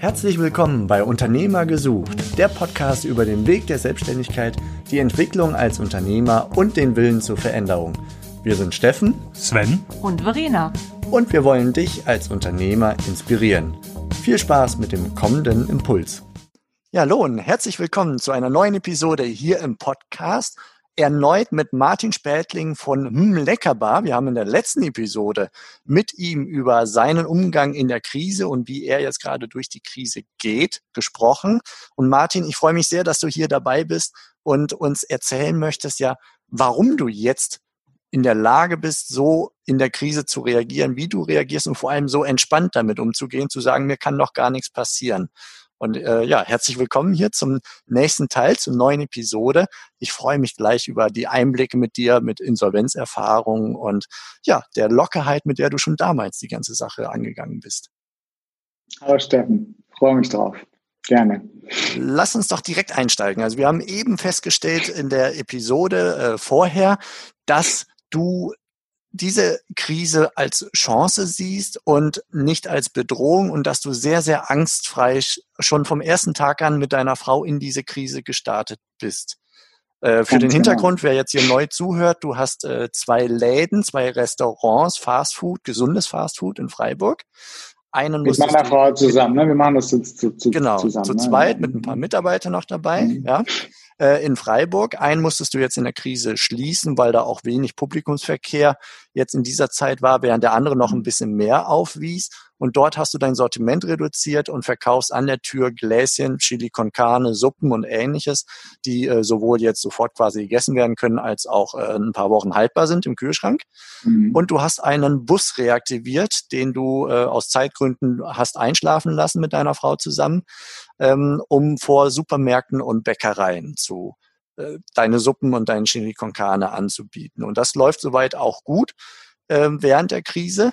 Herzlich willkommen bei Unternehmer gesucht, der Podcast über den Weg der Selbstständigkeit, die Entwicklung als Unternehmer und den Willen zur Veränderung. Wir sind Steffen, Sven und Verena. Und wir wollen dich als Unternehmer inspirieren. Viel Spaß mit dem kommenden Impuls. Ja, hallo und herzlich willkommen zu einer neuen Episode hier im Podcast erneut mit Martin Spätling von hm, Leckerbar. Wir haben in der letzten Episode mit ihm über seinen Umgang in der Krise und wie er jetzt gerade durch die Krise geht, gesprochen. Und Martin, ich freue mich sehr, dass du hier dabei bist und uns erzählen möchtest, ja, warum du jetzt in der Lage bist, so in der Krise zu reagieren, wie du reagierst und vor allem so entspannt damit umzugehen, zu sagen, mir kann doch gar nichts passieren. Und äh, ja, herzlich willkommen hier zum nächsten Teil, zur neuen Episode. Ich freue mich gleich über die Einblicke mit dir, mit Insolvenzerfahrungen und ja, der Lockerheit, mit der du schon damals die ganze Sache angegangen bist. Hallo Steffen, freue mich drauf. Gerne. Lass uns doch direkt einsteigen. Also wir haben eben festgestellt in der Episode äh, vorher, dass du diese Krise als Chance siehst und nicht als Bedrohung und dass du sehr, sehr angstfrei schon vom ersten Tag an mit deiner Frau in diese Krise gestartet bist. Äh, für Ganz den genau. Hintergrund, wer jetzt hier neu zuhört, du hast äh, zwei Läden, zwei Restaurants, Fastfood, gesundes Fastfood in Freiburg. Einen mit meiner Frau zusammen, ne? Wir machen das zu, zu, zu, genau, zusammen. Zu ne? zweit, ne? mit ein paar Mitarbeitern noch dabei, mhm. ja äh, in Freiburg. Einen musstest du jetzt in der Krise schließen, weil da auch wenig Publikumsverkehr jetzt in dieser Zeit war, während der andere noch ein bisschen mehr aufwies. Und dort hast du dein Sortiment reduziert und verkaufst an der Tür Gläschen, Chili con Carne, Suppen und ähnliches, die äh, sowohl jetzt sofort quasi gegessen werden können, als auch äh, ein paar Wochen haltbar sind im Kühlschrank. Mhm. Und du hast einen Bus reaktiviert, den du äh, aus Zeitgründen hast einschlafen lassen mit deiner Frau zusammen, ähm, um vor Supermärkten und Bäckereien zu deine Suppen und deinen Chili con Carne anzubieten. Und das läuft soweit auch gut äh, während der Krise.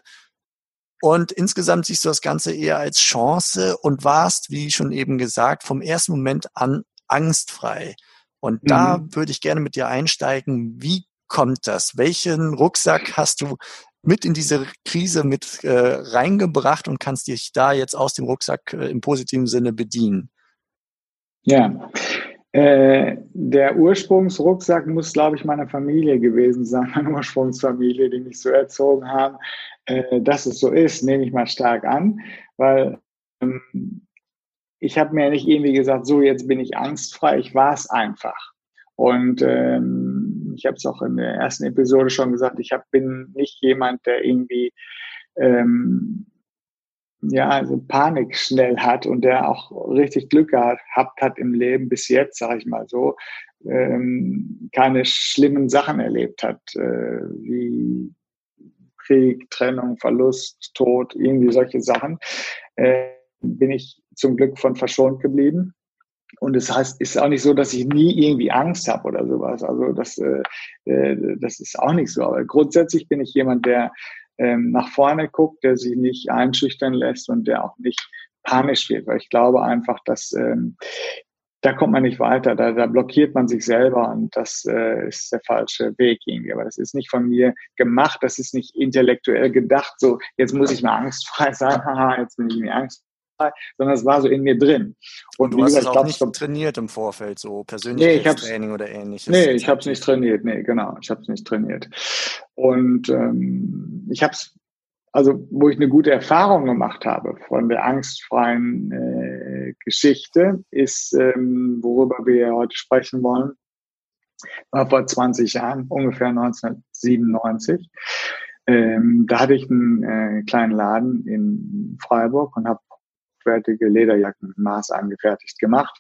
Und insgesamt siehst du das Ganze eher als Chance und warst, wie schon eben gesagt, vom ersten Moment an angstfrei. Und mhm. da würde ich gerne mit dir einsteigen. Wie kommt das? Welchen Rucksack hast du mit in diese Krise mit äh, reingebracht und kannst dich da jetzt aus dem Rucksack äh, im positiven Sinne bedienen? Ja, äh, der Ursprungsrucksack muss, glaube ich, meine Familie gewesen sein, meine Ursprungsfamilie, die mich so erzogen haben. Äh, dass es so ist, nehme ich mal stark an, weil ähm, ich habe mir nicht irgendwie gesagt, so jetzt bin ich angstfrei, ich war es einfach. Und ähm, ich habe es auch in der ersten Episode schon gesagt, ich hab, bin nicht jemand, der irgendwie ähm, ja, also Panik schnell hat und der auch richtig Glück gehabt hat im Leben bis jetzt, sage ich mal so, ähm, keine schlimmen Sachen erlebt hat, äh, wie Krieg, Trennung, Verlust, Tod, irgendwie solche Sachen, äh, bin ich zum Glück von verschont geblieben. Und es das heißt, ist auch nicht so, dass ich nie irgendwie Angst habe oder sowas. Also das, äh, äh, das ist auch nicht so. Aber grundsätzlich bin ich jemand, der ähm, nach vorne guckt, der sich nicht einschüchtern lässt und der auch nicht panisch wird, weil ich glaube einfach, dass ähm, da kommt man nicht weiter, da, da blockiert man sich selber und das äh, ist der falsche Weg irgendwie. Aber das ist nicht von mir gemacht, das ist nicht intellektuell gedacht, so jetzt muss ich mal angstfrei sein, haha, jetzt bin ich mir angstfrei sondern es war so in mir drin. Und du hast gesagt, es auch nicht trainiert im Vorfeld, so Persönlichkeitstraining nee, oder ähnliches? Nee, ich habe es nicht trainiert, nee, genau, ich habe es nicht trainiert. Und ähm, ich habe es, also wo ich eine gute Erfahrung gemacht habe von der angstfreien äh, Geschichte, ist, ähm, worüber wir heute sprechen wollen, war vor 20 Jahren, ungefähr 1997. Ähm, da hatte ich einen äh, kleinen Laden in Freiburg und habe hochwertige Lederjacken Maß angefertigt gemacht.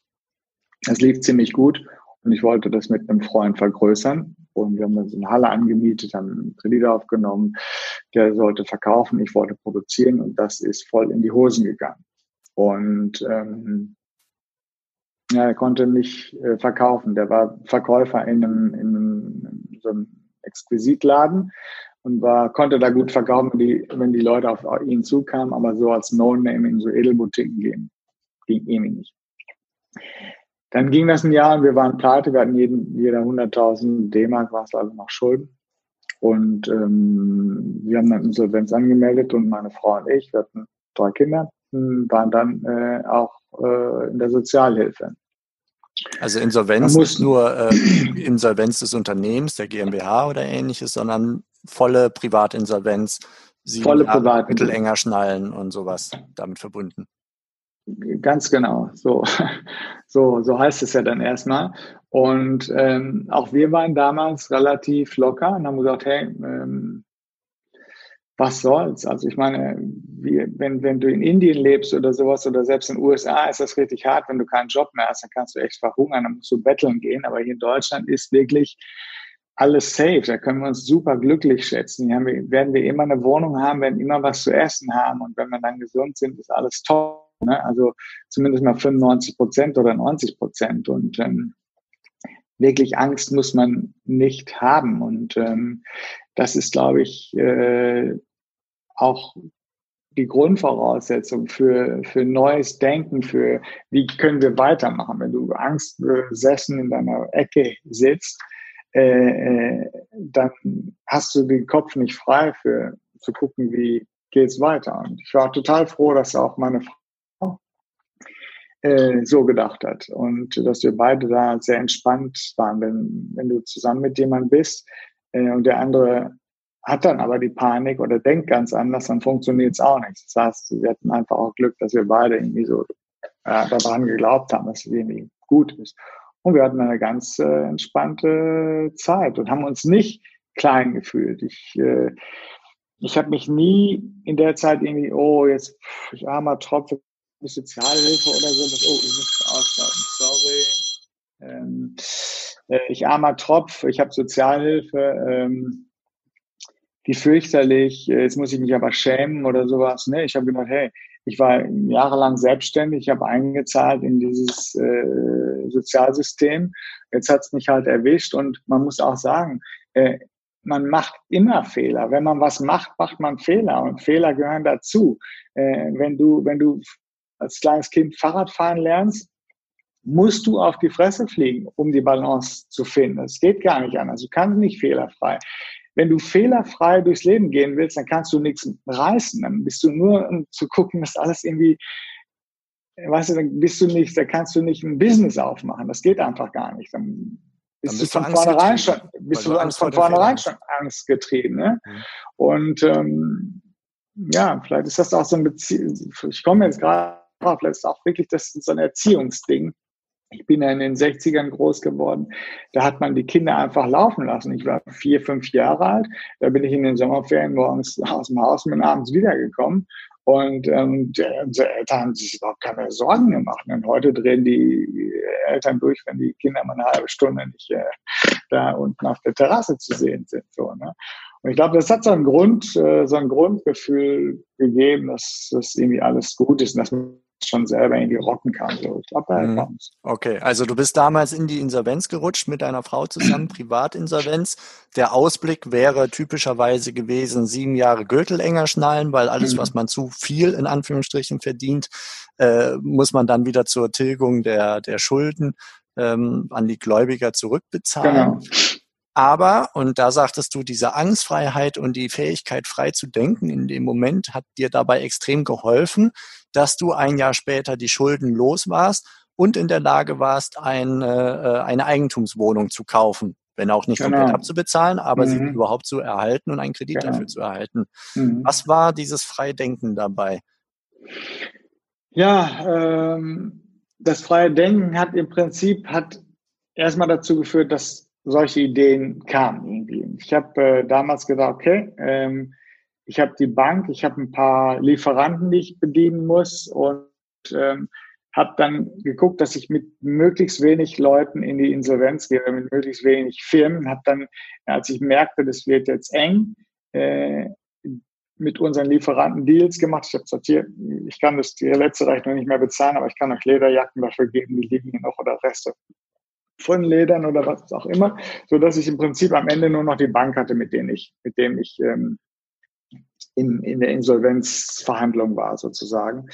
Es lief ziemlich gut und ich wollte das mit einem Freund vergrößern. Und wir haben dann so eine Halle angemietet, haben einen Kredit aufgenommen, der sollte verkaufen, ich wollte produzieren und das ist voll in die Hosen gegangen. Und ähm, ja, er konnte nicht äh, verkaufen. Der war Verkäufer in einem, in einem so einem Exquisitladen und war, konnte da gut verkaufen, wenn die, wenn die Leute auf ihn zukamen, aber so als No-Name in so Edelboutiquen gehen, ging irgendwie nicht. Dann ging das ein Jahr und wir waren pleite, wir hatten jeden, jeder 100.000 D-Mark, war es also noch Schulden. Und ähm, wir haben dann Insolvenz angemeldet und meine Frau und ich, wir hatten drei Kinder, meisten waren dann äh, auch äh, in der Sozialhilfe. Also Insolvenz ist nur äh, Insolvenz des Unternehmens, der GmbH oder ähnliches, sondern volle Privatinsolvenz, sieben volle Privat Mittel enger schnallen und sowas damit verbunden. Ganz genau, so, so, so heißt es ja dann erstmal. Und ähm, auch wir waren damals relativ locker und haben gesagt, hey, ähm, was soll's? Also ich meine, wie, wenn, wenn du in Indien lebst oder sowas oder selbst in den USA ist das richtig hart, wenn du keinen Job mehr hast, dann kannst du echt verhungern, dann musst du betteln gehen. Aber hier in Deutschland ist wirklich alles safe. Da können wir uns super glücklich schätzen. Hier wir, werden wir immer eine Wohnung haben, werden immer was zu essen haben und wenn wir dann gesund sind, ist alles toll. Ne? Also zumindest mal 95 Prozent oder 90 Prozent. Und ähm, wirklich Angst muss man nicht haben. Und ähm, das ist, glaube ich, äh, auch die Grundvoraussetzung für, für neues Denken, für wie können wir weitermachen. Wenn du Angst besessen in deiner Ecke sitzt, äh, äh, dann hast du den Kopf nicht frei für zu gucken, wie geht's weiter. Und ich war total froh, dass auch meine Frau äh, so gedacht hat und dass wir beide da sehr entspannt waren, wenn, wenn du zusammen mit jemandem bist äh, und der andere hat dann aber die Panik oder denkt ganz anders, dann funktioniert es auch nicht. Das heißt, wir hatten einfach auch Glück, dass wir beide irgendwie so äh, daran geglaubt haben, dass es irgendwie gut ist. Und wir hatten eine ganz äh, entspannte Zeit und haben uns nicht klein gefühlt. Ich, äh, ich habe mich nie in der Zeit irgendwie, oh, jetzt, ich armer Tropf, Sozialhilfe oder so. Das, oh, ich muss ausschalten, sorry. Ähm, äh, ich armer Tropf, ich habe Sozialhilfe, ähm, wie fürchterlich, äh, jetzt muss ich mich aber schämen oder sowas. Ne? Ich habe gedacht, hey, ich war jahrelang selbstständig, ich habe eingezahlt in dieses äh, Sozialsystem. Jetzt hat es mich halt erwischt und man muss auch sagen, äh, man macht immer Fehler. Wenn man was macht, macht man Fehler und Fehler gehören dazu. Äh, wenn du, wenn du als kleines Kind Fahrrad fahren lernst, musst du auf die Fresse fliegen, um die Balance zu finden. Das geht gar nicht anders. Du kannst nicht fehlerfrei. Wenn du fehlerfrei durchs Leben gehen willst, dann kannst du nichts reißen. Dann bist du nur, um zu gucken, dass alles irgendwie, weißt du, dann bist du nicht, da kannst du nicht ein Business aufmachen. Das geht einfach gar nicht. Dann bist, dann bist du von vornherein schon, bist du von vornherein schon angstgetrieben. Ne? Mhm. Und ähm, ja, vielleicht ist das auch so ein Beziehung. Ich komme jetzt gerade drauf, vielleicht ist auch wirklich das so ein Erziehungsding. Ich bin ja in den 60ern groß geworden. Da hat man die Kinder einfach laufen lassen. Ich war vier, fünf Jahre alt. Da bin ich in den Sommerferien morgens aus dem Haus und abends wiedergekommen. Und ähm, unsere Eltern haben sich überhaupt keine Sorgen gemacht. Und heute drehen die Eltern durch, wenn die Kinder mal eine halbe Stunde nicht äh, da unten auf der Terrasse zu sehen sind. So, ne? Und ich glaube, das hat so einen Grund, äh, so ein Grundgefühl gegeben, dass das irgendwie alles gut ist und dass man schon selber irgendwie rocken kann. So, ich glaube, mhm. Okay, also du bist damals in die Insolvenz gerutscht mit deiner Frau zusammen, Privatinsolvenz. Der Ausblick wäre typischerweise gewesen, sieben Jahre Gürtel enger schnallen, weil alles, mhm. was man zu viel in Anführungsstrichen verdient, äh, muss man dann wieder zur Tilgung der, der Schulden ähm, an die Gläubiger zurückbezahlen. Genau. Aber, und da sagtest du, diese Angstfreiheit und die Fähigkeit, frei zu denken in dem Moment hat dir dabei extrem geholfen, dass du ein Jahr später die Schulden los warst und in der Lage warst, eine, äh, eine Eigentumswohnung zu kaufen. Wenn auch nicht genau. komplett abzubezahlen, aber mhm. sie überhaupt zu erhalten und einen Kredit genau. dafür zu erhalten. Mhm. Was war dieses Freidenken dabei? Ja, ähm, das freie Denken hat im Prinzip hat erstmal dazu geführt, dass solche Ideen kamen irgendwie. Ich habe äh, damals gedacht, okay, ähm, ich habe die Bank, ich habe ein paar Lieferanten, die ich bedienen muss und ähm, habe dann geguckt, dass ich mit möglichst wenig Leuten in die Insolvenz gehe, mit möglichst wenig Firmen. Habe dann, als ich merkte, das wird jetzt eng, äh, mit unseren Lieferanten Deals gemacht. Ich habe gesagt, hier, ich kann das die letzte Rechnung nicht mehr bezahlen, aber ich kann euch Lederjacken dafür geben, die liegen hier noch oder Reste von Ledern oder was auch immer, so dass ich im Prinzip am Ende nur noch die Bank hatte, mit denen ich, mit dem ich ähm, in, in der Insolvenzverhandlung war sozusagen.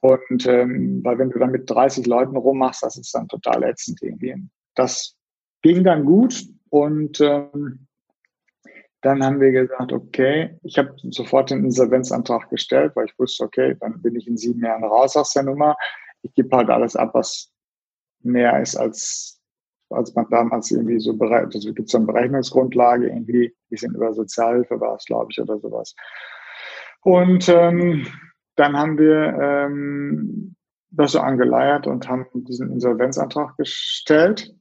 Und ähm, weil wenn du dann mit 30 Leuten rummachst, das ist dann total ätzend irgendwie. Das ging dann gut und ähm, dann haben wir gesagt, okay, ich habe sofort den Insolvenzantrag gestellt, weil ich wusste, okay, dann bin ich in sieben Jahren raus aus der Nummer. Ich gebe halt alles ab, was mehr ist als, als man damals irgendwie so bereit, also gibt so eine Berechnungsgrundlage, irgendwie, ein bisschen über Sozialhilfe war es, glaube ich, oder sowas. Und ähm, dann haben wir ähm, das so angeleiert und haben diesen Insolvenzantrag gestellt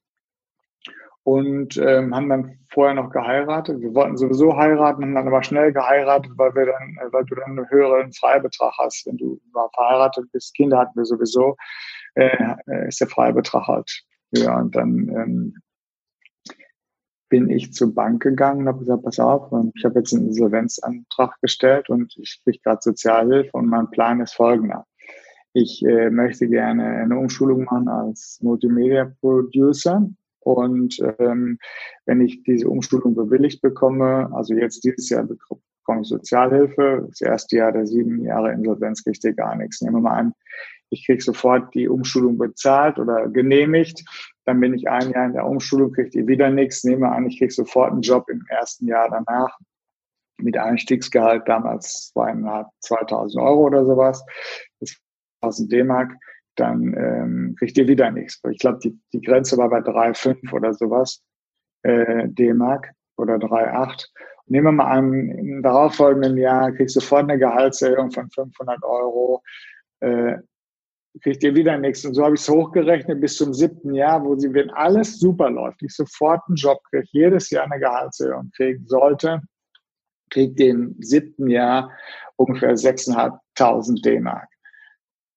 und ähm, haben dann vorher noch geheiratet. Wir wollten sowieso heiraten, haben dann aber schnell geheiratet, weil wir dann, äh, weil du dann einen höheren Freibetrag hast, wenn du mal verheiratet bist. Kinder hatten wir sowieso, äh, ist der Freibetrag halt höher. Und dann ähm, bin ich zur Bank gegangen und habe gesagt, pass auf, ich habe jetzt einen Insolvenzantrag gestellt und ich kriege gerade Sozialhilfe und mein Plan ist folgender. Ich äh, möchte gerne eine Umschulung machen als Multimedia Producer und ähm, wenn ich diese Umschulung bewilligt bekomme, also jetzt dieses Jahr bekomme ich Sozialhilfe, das erste Jahr der sieben Jahre Insolvenz kriegt ihr gar nichts. Nehmen wir mal an, ich kriege sofort die Umschulung bezahlt oder genehmigt, dann bin ich ein Jahr in der Umschulung, kriegt ihr wieder nichts. Nehmen wir an, ich kriege sofort einen Job im ersten Jahr danach mit Einstiegsgehalt damals zweieinhalb, 2000 Euro oder sowas, das 1000 D-Mark dann ähm, kriegt ihr wieder nichts. Ich glaube, die, die Grenze war bei 3,5 oder sowas äh, D-Mark oder 3,8. Nehmen wir mal an, im darauffolgenden Jahr kriegst du sofort eine Gehaltserhöhung von 500 Euro, äh, kriegt ihr wieder nichts. Und so habe ich es hochgerechnet bis zum siebten Jahr, wo sie, wenn alles super läuft, ich sofort einen Job kriege, jedes Jahr eine Gehaltserhöhung kriegen sollte, kriegt ihr im siebten Jahr ungefähr 6.500 D-Mark.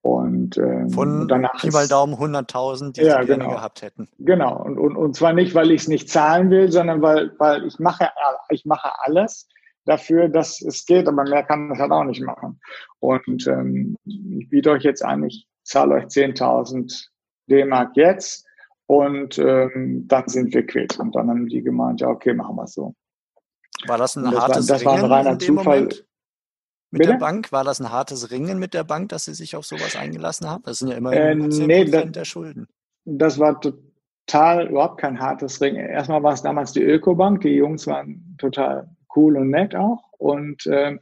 Und ähm, von danach Pi mal Daumen 100.000, die ja, sie gerne genau. gehabt hätten. Genau. Und, und, und zwar nicht, weil ich es nicht zahlen will, sondern weil, weil ich mache, ich mache alles dafür, dass es geht, aber mehr kann das halt auch nicht machen. Und ähm, ich biete euch jetzt an, ich zahle euch 10.000 D-Mark jetzt und ähm, dann sind wir quitt. Und dann haben die gemeint, ja, okay, machen wir es so. War das ein das hartes war, Das war ein reiner Zufall. Moment? mit Bitte? der Bank? War das ein hartes Ringen mit der Bank, dass Sie sich auf sowas eingelassen haben? Das sind ja immer äh, 10% nee, das, der Schulden. Das war total überhaupt kein hartes Ringen. Erstmal war es damals die Ökobank. Die Jungs waren total cool und nett auch. Und ähm,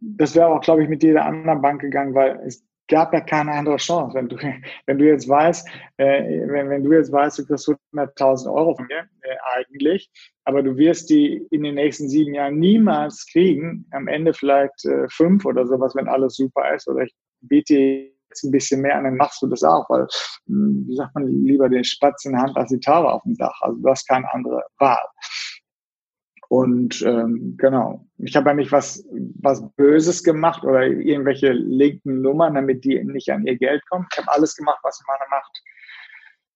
das wäre auch, glaube ich, mit jeder anderen Bank gegangen, weil es gab ja keine andere Chance. Wenn du, wenn du jetzt weißt, äh, wenn, wenn du jetzt weißt, du kriegst 100.000 Euro von mir, äh, eigentlich, aber du wirst die in den nächsten sieben Jahren niemals kriegen, am Ende vielleicht äh, fünf oder sowas, wenn alles super ist, oder ich biete jetzt ein bisschen mehr an, dann machst du das auch, weil, hm, wie sagt man, lieber den Spatz in der Hand als die Taube auf dem Dach. Also du hast keine andere Wahl. Und ähm, genau, ich habe ja nicht was, was Böses gemacht oder irgendwelche linken Nummern, damit die nicht an ihr Geld kommen. Ich habe alles gemacht, was in meiner Macht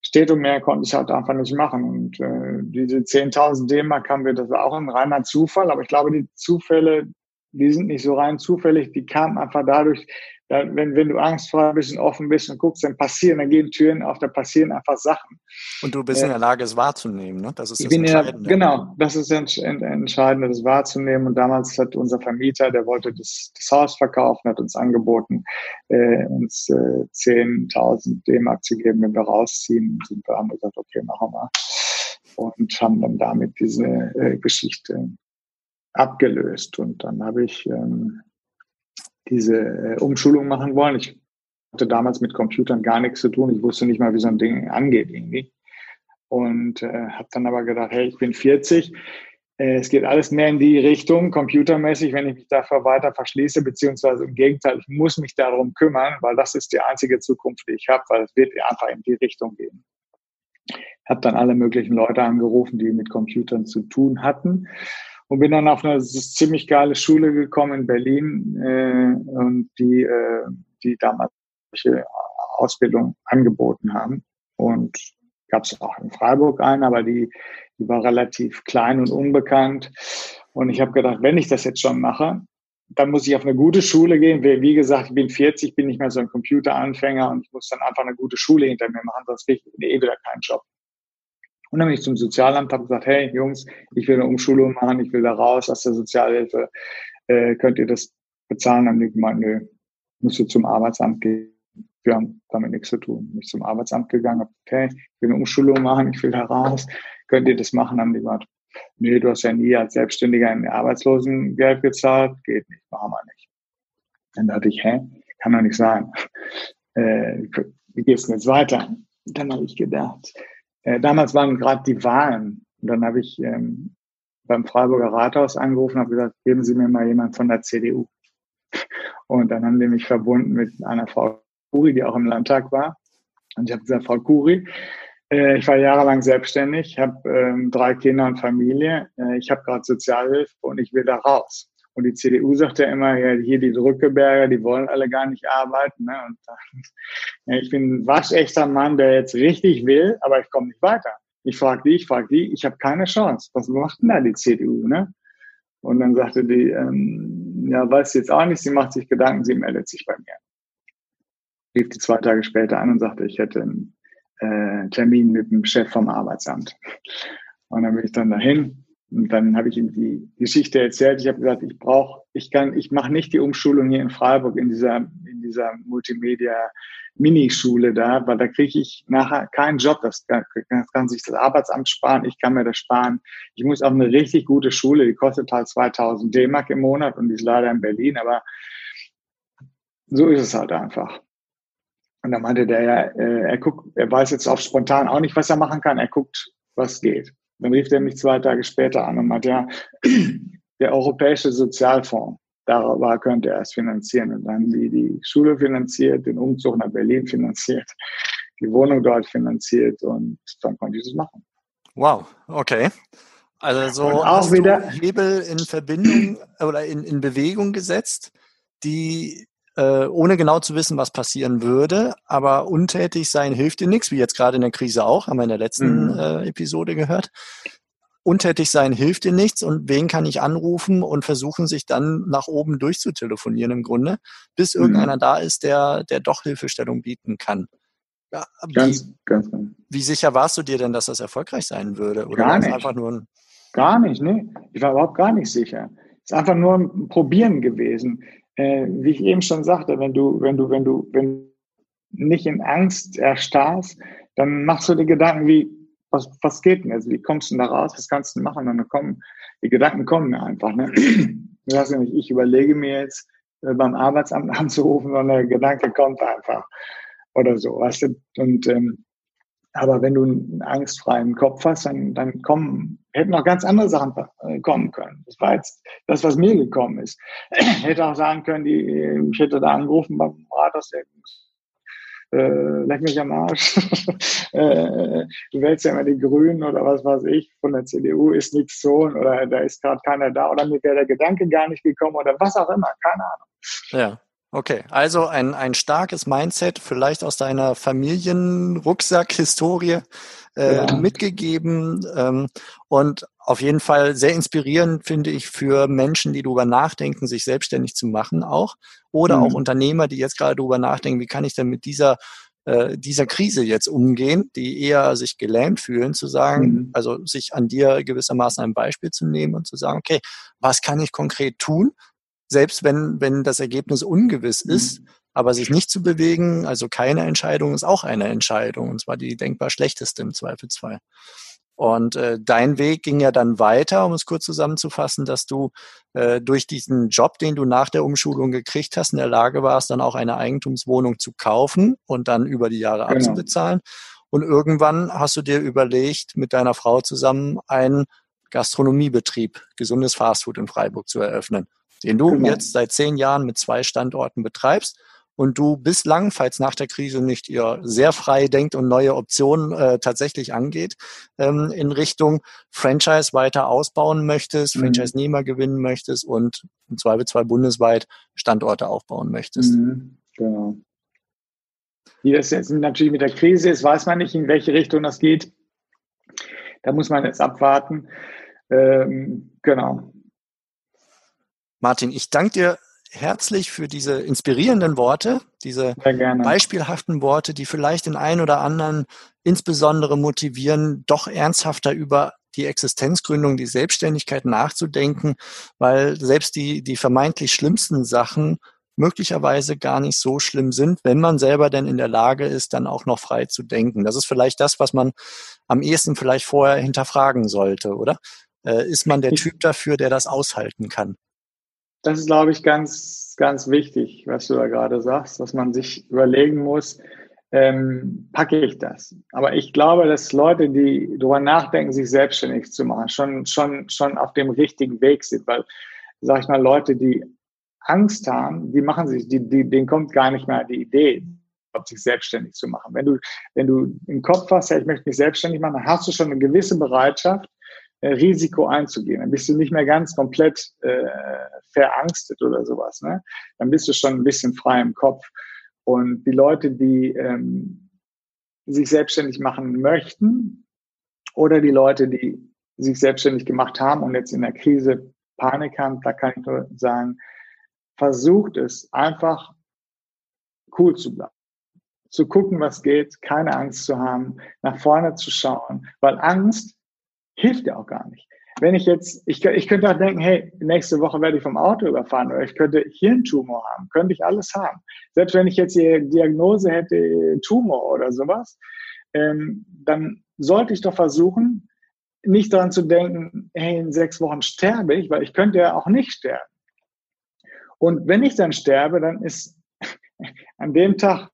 steht und mehr konnte ich halt einfach nicht machen. Und äh, diese 10.000 D-Mark haben wir, das war auch ein reiner Zufall, aber ich glaube, die Zufälle, die sind nicht so rein zufällig, die kamen einfach dadurch, da, wenn, wenn du angstfrei bist und offen bist und guckst, dann passieren, dann gehen Türen auf, da passieren einfach Sachen. Und du bist äh, in der Lage, es wahrzunehmen, ne? Das ist das Entscheidende. genau, das ist das Entscheidende, das wahrzunehmen. Und damals hat unser Vermieter, der wollte das, das Haus verkaufen, hat uns angeboten, äh, uns äh, 10.000 D-Mark zu geben, wenn wir rausziehen. Und wir haben gesagt, okay, machen wir. Und haben dann damit diese äh, Geschichte abgelöst. Und dann habe ich ähm, diese äh, Umschulung machen wollen. Ich hatte damals mit Computern gar nichts zu tun. Ich wusste nicht mal, wie so ein Ding angeht irgendwie. Und äh, habe dann aber gedacht, hey, ich bin 40. Äh, es geht alles mehr in die Richtung, computermäßig, wenn ich mich davor weiter verschließe, beziehungsweise im Gegenteil, ich muss mich darum kümmern, weil das ist die einzige Zukunft, die ich habe, weil es wird einfach in die Richtung gehen. Habe dann alle möglichen Leute angerufen, die mit Computern zu tun hatten und bin dann auf eine ziemlich geile Schule gekommen in Berlin äh, und die, äh, die damals Ausbildung angeboten haben. Und gab es auch in Freiburg eine, aber die, die war relativ klein und unbekannt. Und ich habe gedacht, wenn ich das jetzt schon mache, dann muss ich auf eine gute Schule gehen. Wie gesagt, ich bin 40, bin nicht mehr so ein Computeranfänger und ich muss dann einfach eine gute Schule hinter mir machen, sonst kriege ich eh wieder keinen Job. Und dann bin ich zum Sozialamt, habe gesagt, hey Jungs, ich will eine Umschulung machen, ich will da raus aus der Sozialhilfe, äh, könnt ihr das bezahlen? Dann haben die gemeint, nö, musst du zum Arbeitsamt gehen. Wir haben damit nichts zu tun. Bin ich zum Arbeitsamt gegangen, habe okay, ich will eine Umschulung machen, ich will da raus, könnt ihr das machen? Dann haben die gesagt, nee, du hast ja nie als Selbstständiger ein Arbeitslosengeld gezahlt, geht nicht, machen wir nicht. Dann dachte ich, hä, kann doch nicht sein. Äh, wie geht's denn jetzt weiter? Dann habe ich gedacht, äh, damals waren gerade die Wahlen. Und dann habe ich ähm, beim Freiburger Rathaus angerufen und habe gesagt, geben Sie mir mal jemand von der CDU. Und dann haben die mich verbunden mit einer Frau Kuri, die auch im Landtag war. Und ich habe gesagt, Frau Kuri, äh, ich war jahrelang selbstständig, habe ähm, drei Kinder und Familie. Äh, ich habe gerade Sozialhilfe und ich will da raus. Und die CDU sagt ja immer, ja, hier die Drückeberger, die wollen alle gar nicht arbeiten. Ne? Und ja, ich bin ein waschechter Mann, der jetzt richtig will, aber ich komme nicht weiter. Ich frage die, ich frage die, ich habe keine Chance. Was macht denn da die CDU? Ne? Und dann sagte die, ähm, ja, weiß jetzt auch nicht, sie macht sich Gedanken, sie meldet sich bei mir. Rief die zwei Tage später an und sagte, ich hätte einen äh, Termin mit dem Chef vom Arbeitsamt. Und dann bin ich dann dahin und dann habe ich ihm die Geschichte erzählt. Ich habe gesagt, ich brauche, ich kann, ich mache nicht die Umschulung hier in Freiburg in dieser in dieser Multimedia Minischule da, weil da kriege ich nachher keinen Job. Das kann, das kann sich das Arbeitsamt sparen. Ich kann mir das sparen. Ich muss auf eine richtig gute Schule. Die kostet halt 2000 D-Mark im Monat und die ist leider in Berlin. Aber so ist es halt einfach. Und dann meinte der ja, äh, er guckt, er weiß jetzt auf spontan auch nicht, was er machen kann. Er guckt, was geht. Dann rief er mich zwei Tage später an und meinte, ja, der Europäische Sozialfonds, darüber könnte er es finanzieren. Und dann die, die Schule finanziert, den Umzug nach Berlin finanziert, die Wohnung dort finanziert und dann konnte ich das machen. Wow, okay. Also so und auch wieder Hebel in Verbindung oder in, in Bewegung gesetzt, die äh, ohne genau zu wissen, was passieren würde. Aber untätig sein hilft dir nichts, wie jetzt gerade in der Krise auch, haben wir in der letzten mhm. äh, Episode gehört. Untätig sein hilft dir nichts und wen kann ich anrufen und versuchen, sich dann nach oben durchzutelefonieren im Grunde, bis mhm. irgendeiner da ist, der, der doch Hilfestellung bieten kann. Ja, ganz, wie, ganz, ganz. Wie sicher warst du dir denn, dass das erfolgreich sein würde? Oder gar nicht. Einfach nur ein gar nicht, ne? Ich war überhaupt gar nicht sicher. Es ist einfach nur ein Probieren gewesen äh, wie ich eben schon sagte, wenn du, wenn du, wenn du, wenn nicht in Angst erstarrst, dann machst du dir Gedanken wie, was, was geht denn jetzt? Wie kommst du denn da raus? Was kannst du machen? Und dann kommen, die Gedanken kommen einfach, ne? Du sagst ja nicht, ich überlege mir jetzt, äh, beim Arbeitsamt anzurufen, sondern der Gedanke kommt einfach. Oder so, weißt du? Und, ähm, aber wenn du einen angstfreien Kopf hast, dann, dann kommen, hätten auch ganz andere Sachen äh, kommen können. Das war jetzt das, was mir gekommen ist. Ich hätte auch sagen können, die, ich hätte da angerufen beim Rathaus, äh, leck mich am Arsch. äh, du wählst ja immer die Grünen oder was weiß ich, von der CDU ist nichts so oder da ist gerade keiner da oder mir wäre der Gedanke gar nicht gekommen oder was auch immer, keine Ahnung. Ja. Okay, also ein, ein starkes Mindset, vielleicht aus deiner Familienrucksack-Historie äh, ja. mitgegeben ähm, und auf jeden Fall sehr inspirierend, finde ich, für Menschen, die darüber nachdenken, sich selbstständig zu machen auch oder mhm. auch Unternehmer, die jetzt gerade darüber nachdenken, wie kann ich denn mit dieser äh, dieser Krise jetzt umgehen, die eher sich gelähmt fühlen, zu sagen, mhm. also sich an dir gewissermaßen ein Beispiel zu nehmen und zu sagen, okay, was kann ich konkret tun, selbst wenn, wenn das Ergebnis ungewiss mhm. ist, aber sich nicht zu bewegen, also keine Entscheidung ist auch eine Entscheidung, und zwar die denkbar schlechteste im Zweifelsfall. Und äh, dein Weg ging ja dann weiter, um es kurz zusammenzufassen, dass du äh, durch diesen Job, den du nach der Umschulung gekriegt hast, in der Lage warst, dann auch eine Eigentumswohnung zu kaufen und dann über die Jahre genau. abzubezahlen. Und irgendwann hast du dir überlegt, mit deiner Frau zusammen einen Gastronomiebetrieb, gesundes Fastfood in Freiburg zu eröffnen den du genau. jetzt seit zehn Jahren mit zwei Standorten betreibst und du bislang, falls nach der Krise nicht ihr sehr frei denkt und neue Optionen äh, tatsächlich angeht, ähm, in Richtung Franchise weiter ausbauen möchtest, mhm. Franchise-Nehmer gewinnen möchtest und im Zweifelsfall bundesweit Standorte aufbauen möchtest. Mhm. Genau. Wie das jetzt natürlich mit der Krise ist, weiß man nicht, in welche Richtung das geht. Da muss man jetzt abwarten. Ähm, genau. Martin, ich danke dir herzlich für diese inspirierenden Worte, diese beispielhaften Worte, die vielleicht den einen oder anderen insbesondere motivieren, doch ernsthafter über die Existenzgründung, die Selbstständigkeit nachzudenken, weil selbst die, die vermeintlich schlimmsten Sachen möglicherweise gar nicht so schlimm sind, wenn man selber denn in der Lage ist, dann auch noch frei zu denken. Das ist vielleicht das, was man am ehesten vielleicht vorher hinterfragen sollte, oder? Äh, ist man der Typ dafür, der das aushalten kann? Das ist, glaube ich, ganz, ganz wichtig, was du da gerade sagst, dass man sich überlegen muss, ähm, packe ich das. Aber ich glaube, dass Leute, die darüber nachdenken, sich selbstständig zu machen, schon, schon, schon auf dem richtigen Weg sind, weil, sag ich mal, Leute, die Angst haben, die machen sich, die, die, denen kommt gar nicht mehr die Idee, sich selbstständig zu machen. Wenn du, wenn du im Kopf hast, ja, ich möchte mich selbstständig machen, dann hast du schon eine gewisse Bereitschaft, Risiko einzugehen. Dann bist du nicht mehr ganz komplett äh, verangstet oder sowas. Ne? Dann bist du schon ein bisschen frei im Kopf. Und die Leute, die ähm, sich selbstständig machen möchten oder die Leute, die sich selbstständig gemacht haben und jetzt in der Krise Panik haben, da kann ich nur sagen, versucht es einfach cool zu bleiben. Zu gucken, was geht, keine Angst zu haben, nach vorne zu schauen, weil Angst hilft ja auch gar nicht wenn ich jetzt, ich, ich könnte auch denken, hey, nächste Woche werde ich vom Auto überfahren oder ich könnte Hirntumor haben, könnte ich alles haben. Selbst wenn ich jetzt die Diagnose hätte, Tumor oder sowas, ähm, dann sollte ich doch versuchen, nicht daran zu denken, hey, in sechs Wochen sterbe ich, weil ich könnte ja auch nicht sterben. Und wenn ich dann sterbe, dann ist an dem Tag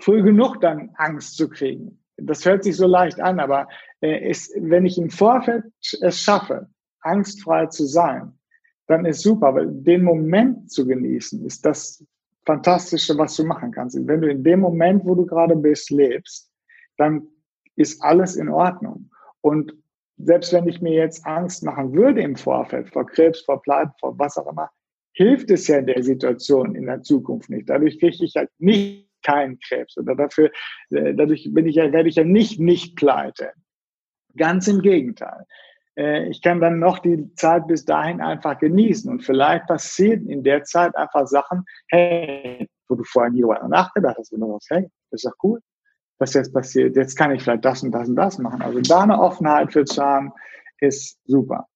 früh genug dann Angst zu kriegen. Das hört sich so leicht an, aber äh, ist, wenn ich im Vorfeld es schaffe, angstfrei zu sein, dann ist super, weil den Moment zu genießen, ist das Fantastische, was du machen kannst. Und wenn du in dem Moment, wo du gerade bist, lebst, dann ist alles in Ordnung. Und selbst wenn ich mir jetzt Angst machen würde im Vorfeld, vor Krebs, vor Pleite, vor was auch immer, hilft es ja in der Situation in der Zukunft nicht. Dadurch kriege ich halt nicht keinen Krebs oder dafür, äh, dadurch bin ich ja, werde ich ja nicht nicht pleite. Ganz im Gegenteil. Äh, ich kann dann noch die Zeit bis dahin einfach genießen und vielleicht passieren in der Zeit einfach Sachen, hey, wo du vorher nie darüber nachgedacht hast, und du sagst, hey, das ist doch cool, was jetzt passiert. Jetzt kann ich vielleicht das und das und das machen. Also da eine Offenheit für zu haben, ist super.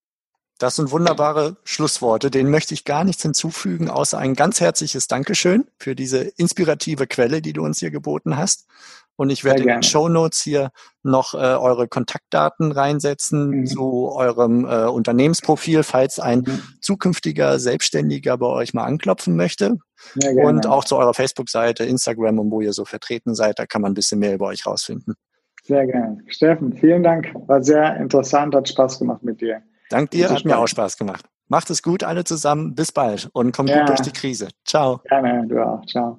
Das sind wunderbare Schlussworte. Denen möchte ich gar nichts hinzufügen, außer ein ganz herzliches Dankeschön für diese inspirative Quelle, die du uns hier geboten hast. Und ich werde in den Show Notes hier noch äh, eure Kontaktdaten reinsetzen mhm. zu eurem äh, Unternehmensprofil, falls ein mhm. zukünftiger Selbstständiger bei euch mal anklopfen möchte. Und auch zu eurer Facebook-Seite, Instagram und wo ihr so vertreten seid, da kann man ein bisschen mehr über euch rausfinden. Sehr gerne. Steffen, vielen Dank. War sehr interessant, hat Spaß gemacht mit dir. Dank dir, hat mir auch Spaß gemacht. Macht es gut, alle zusammen. Bis bald und kommt ja. gut durch die Krise. Ciao. Gerne, du auch. Ciao.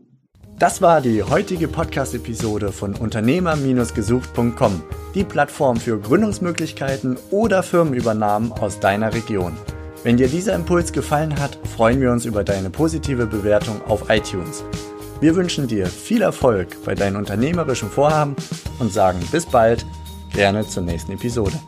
Das war die heutige Podcast-Episode von Unternehmer-gesucht.com, die Plattform für Gründungsmöglichkeiten oder Firmenübernahmen aus deiner Region. Wenn dir dieser Impuls gefallen hat, freuen wir uns über deine positive Bewertung auf iTunes. Wir wünschen dir viel Erfolg bei deinen unternehmerischen Vorhaben und sagen bis bald, gerne zur nächsten Episode.